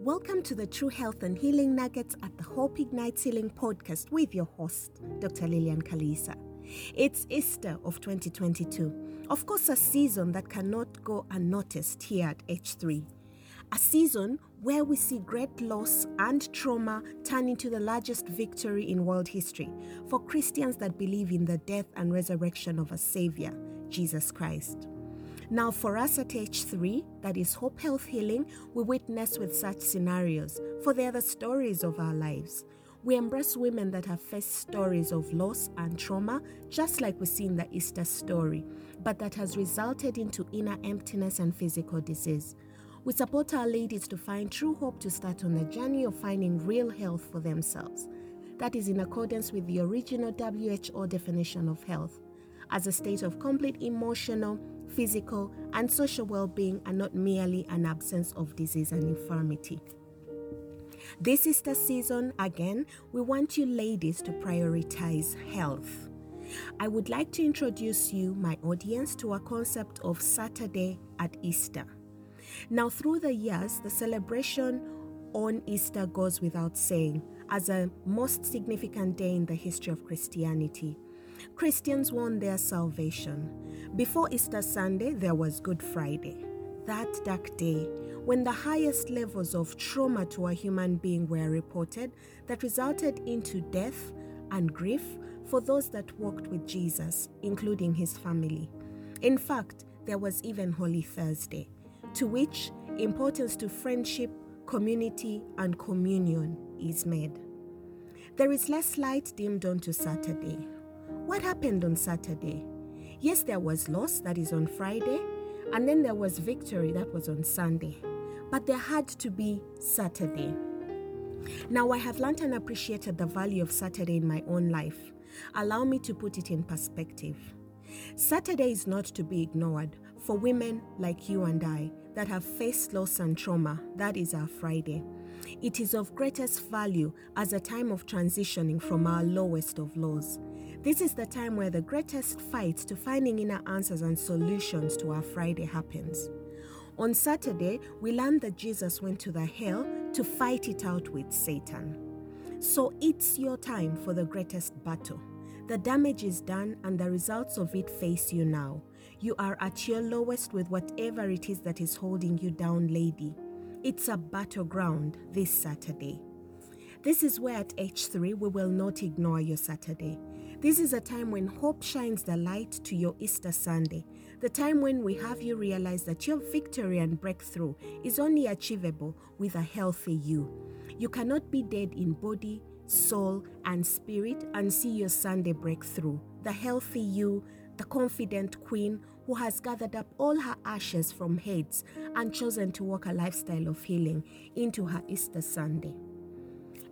Welcome to the True Health and Healing Nuggets at the Hope Ignites Healing podcast with your host, Dr. Lillian Kalisa. It's Easter of 2022. Of course, a season that cannot go unnoticed here at H3. A season where we see great loss and trauma turn into the largest victory in world history for Christians that believe in the death and resurrection of a Savior, Jesus Christ. Now, for us at H3, that is Hope Health Healing, we witness with such scenarios, for they are the stories of our lives. We embrace women that have faced stories of loss and trauma, just like we see in the Easter story, but that has resulted into inner emptiness and physical disease. We support our ladies to find true hope to start on the journey of finding real health for themselves. That is in accordance with the original WHO definition of health as a state of complete emotional, physical, and social well being, and not merely an absence of disease and infirmity. This Easter season, again, we want you ladies to prioritize health. I would like to introduce you, my audience, to a concept of Saturday at Easter. Now, through the years, the celebration on Easter goes without saying as a most significant day in the history of Christianity. Christians won their salvation. Before Easter Sunday, there was Good Friday. That dark day, when the highest levels of trauma to a human being were reported, that resulted into death and grief for those that walked with Jesus, including his family. In fact, there was even Holy Thursday, to which importance to friendship, community, and communion is made. There is less light dimmed onto Saturday, what happened on Saturday? Yes, there was loss, that is on Friday, and then there was victory, that was on Sunday. But there had to be Saturday. Now, I have learned and appreciated the value of Saturday in my own life. Allow me to put it in perspective. Saturday is not to be ignored for women like you and I that have faced loss and trauma. That is our Friday. It is of greatest value as a time of transitioning from our lowest of lows. This is the time where the greatest fight to finding inner answers and solutions to our Friday happens. On Saturday, we learned that Jesus went to the hell to fight it out with Satan. So it's your time for the greatest battle. The damage is done and the results of it face you now. You are at your lowest with whatever it is that is holding you down, lady. It's a battleground this Saturday. This is where at H3 we will not ignore your Saturday. This is a time when hope shines the light to your Easter Sunday, the time when we have you realize that your victory and breakthrough is only achievable with a healthy you. You cannot be dead in body, soul, and spirit and see your Sunday breakthrough. The healthy you, the confident queen who has gathered up all her ashes from heads and chosen to walk a lifestyle of healing into her Easter Sunday.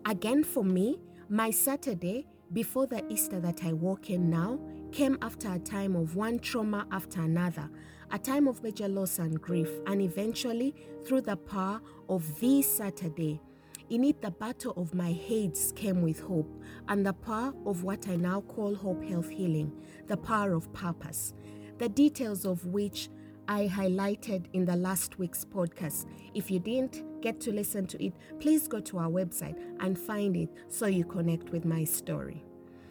Again, for me, my Saturday before the Easter that I walk in now came after a time of one trauma after another, a time of major loss and grief, and eventually, through the power of this Saturday, in it the battle of my heads came with hope, and the power of what I now call Hope Health Healing, the power of purpose, the details of which I highlighted in the last week's podcast. If you didn't get to listen to it, please go to our website and find it so you connect with my story.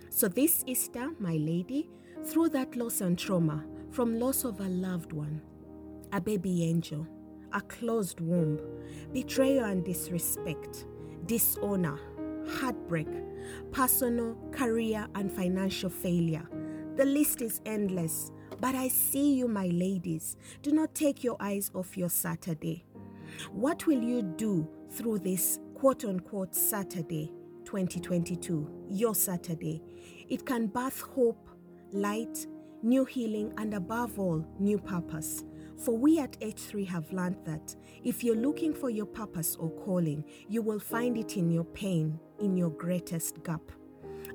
So, this Easter, my lady, through that loss and trauma, from loss of a loved one, a baby angel, a closed womb, betrayal and disrespect, dishonor, heartbreak, personal, career, and financial failure. The list is endless but I see you, my ladies. Do not take your eyes off your Saturday. What will you do through this quote unquote Saturday 2022? Your Saturday. It can birth hope, light, new healing, and above all, new purpose. For we at H3 have learned that if you're looking for your purpose or calling, you will find it in your pain, in your greatest gap.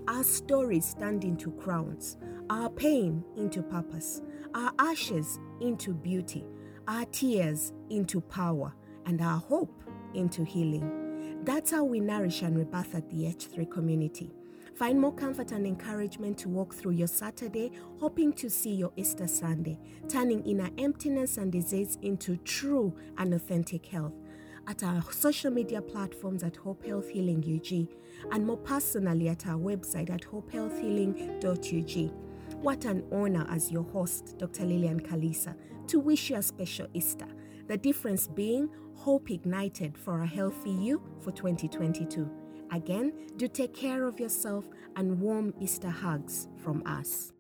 Our stories stand into crowns, our pain into purpose, our ashes into beauty, our tears into power, and our hope into healing. That's how we nourish and rebirth at the H3 community. Find more comfort and encouragement to walk through your Saturday, hoping to see your Easter Sunday, turning inner emptiness and disease into true and authentic health. At our social media platforms at Hope Health Healing UG, and more personally at our website at hopehealthhealing.ug. What an honor as your host, Dr. Lillian Kalisa, to wish you a special Easter. The difference being hope ignited for a healthy you for 2022. Again, do take care of yourself and warm Easter hugs from us.